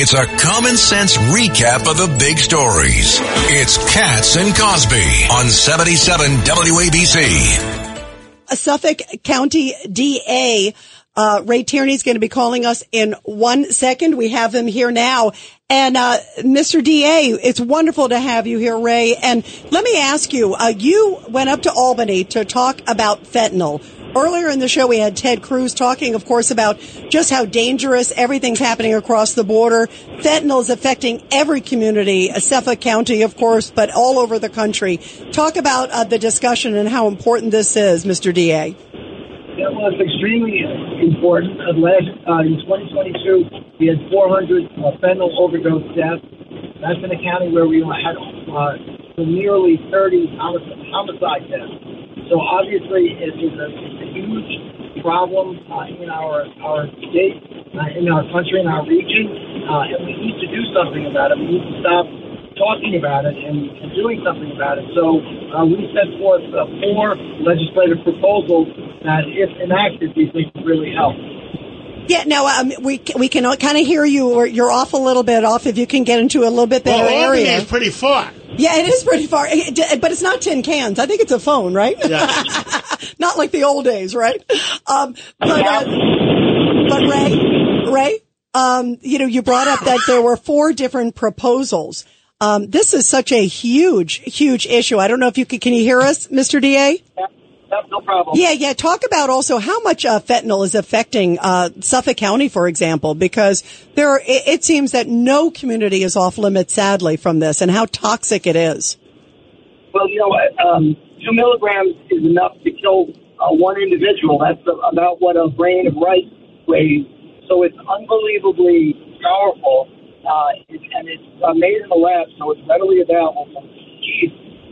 It's a common sense recap of the big stories. It's Cats and Cosby on 77 WABC. A Suffolk County DA uh, Ray Tierney is going to be calling us in one second. We have him here now. And, uh, Mr. DA, it's wonderful to have you here, Ray. And let me ask you, uh, you went up to Albany to talk about fentanyl. Earlier in the show, we had Ted Cruz talking, of course, about just how dangerous everything's happening across the border. Fentanyl is affecting every community, Suffolk County, of course, but all over the country. Talk about uh, the discussion and how important this is, Mr. DA. Yeah, well, it's extremely important. Last uh, in 2022, we had 400 uh, fentanyl overdose deaths. That's in a county where we had uh, nearly 30 homicide deaths. So obviously, it is a huge problem uh, in our our state, uh, in our country, in our region, uh, and we need to do something about it. We need to stop talking about it and, and doing something about it. So uh, we set forth uh, four legislative proposals that, if enacted, we think would really help. Yeah, now um, we we can kind of hear you, or you're off a little bit off. If you can get into a little bit better well, area, is pretty far. Yeah, it is pretty far, but it's not tin cans. I think it's a phone, right? Yeah. not like the old days, right? Um, but uh, but Ray, Ray, um, you know, you brought up that there were four different proposals. Um, this is such a huge, huge issue. I don't know if you can, can you hear us, Mr. DA? Yeah, no problem. Yeah, yeah. Talk about also how much uh, fentanyl is affecting uh, Suffolk County, for example, because there are, it, it, seems that no community is off limits, sadly, from this, and how toxic it is. Well, you know, um, two milligrams is enough to kill uh, one individual. That's about what a grain of rice weighs. So it's unbelievably powerful uh, and it's uh, made in the lab, so it's readily available from.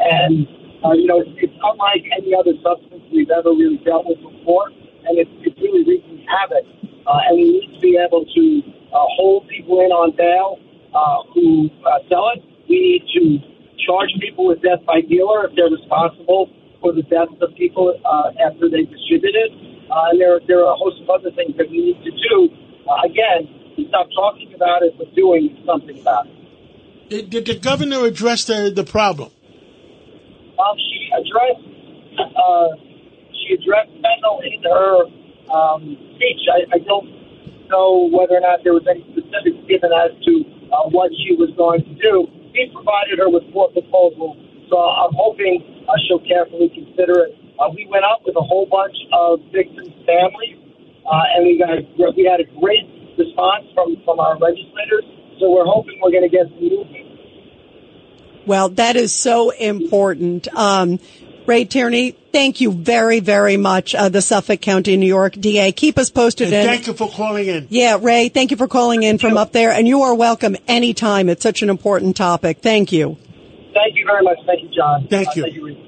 And uh, you know, it's, it's unlike any other substance we've ever really dealt with before, and it's, it's really wreaking havoc. Uh, and we need to be able to uh, hold people in on bail uh, who uh, sell it. We need to charge people with death by dealer if they're responsible for the deaths of people uh, after they distribute it. Uh, and there, there are a host of other things that we need to do. Uh, again, stop talking about it, but doing something about it. Did, did the governor address the, the problem? Um, she addressed uh, she addressed fentanyl in her um, speech. I, I don't know whether or not there was any specifics given as to uh, what she was going to do. He provided her with four proposals, so I'm hoping uh, she'll carefully consider it. Uh, we went up with a whole bunch of victims' families, uh, and we got we had a great response from, from our legislators. So we're hoping we're going to get some movement. Well, that is so important. Um, Ray Tierney, thank you very, very much. Uh, the Suffolk County, New York DA. Keep us posted. And thank you for calling in. Yeah, Ray, thank you for calling in from up there. And you are welcome anytime. It's such an important topic. Thank you. Thank you very much. Thank you, John. Thank you. Uh, thank you.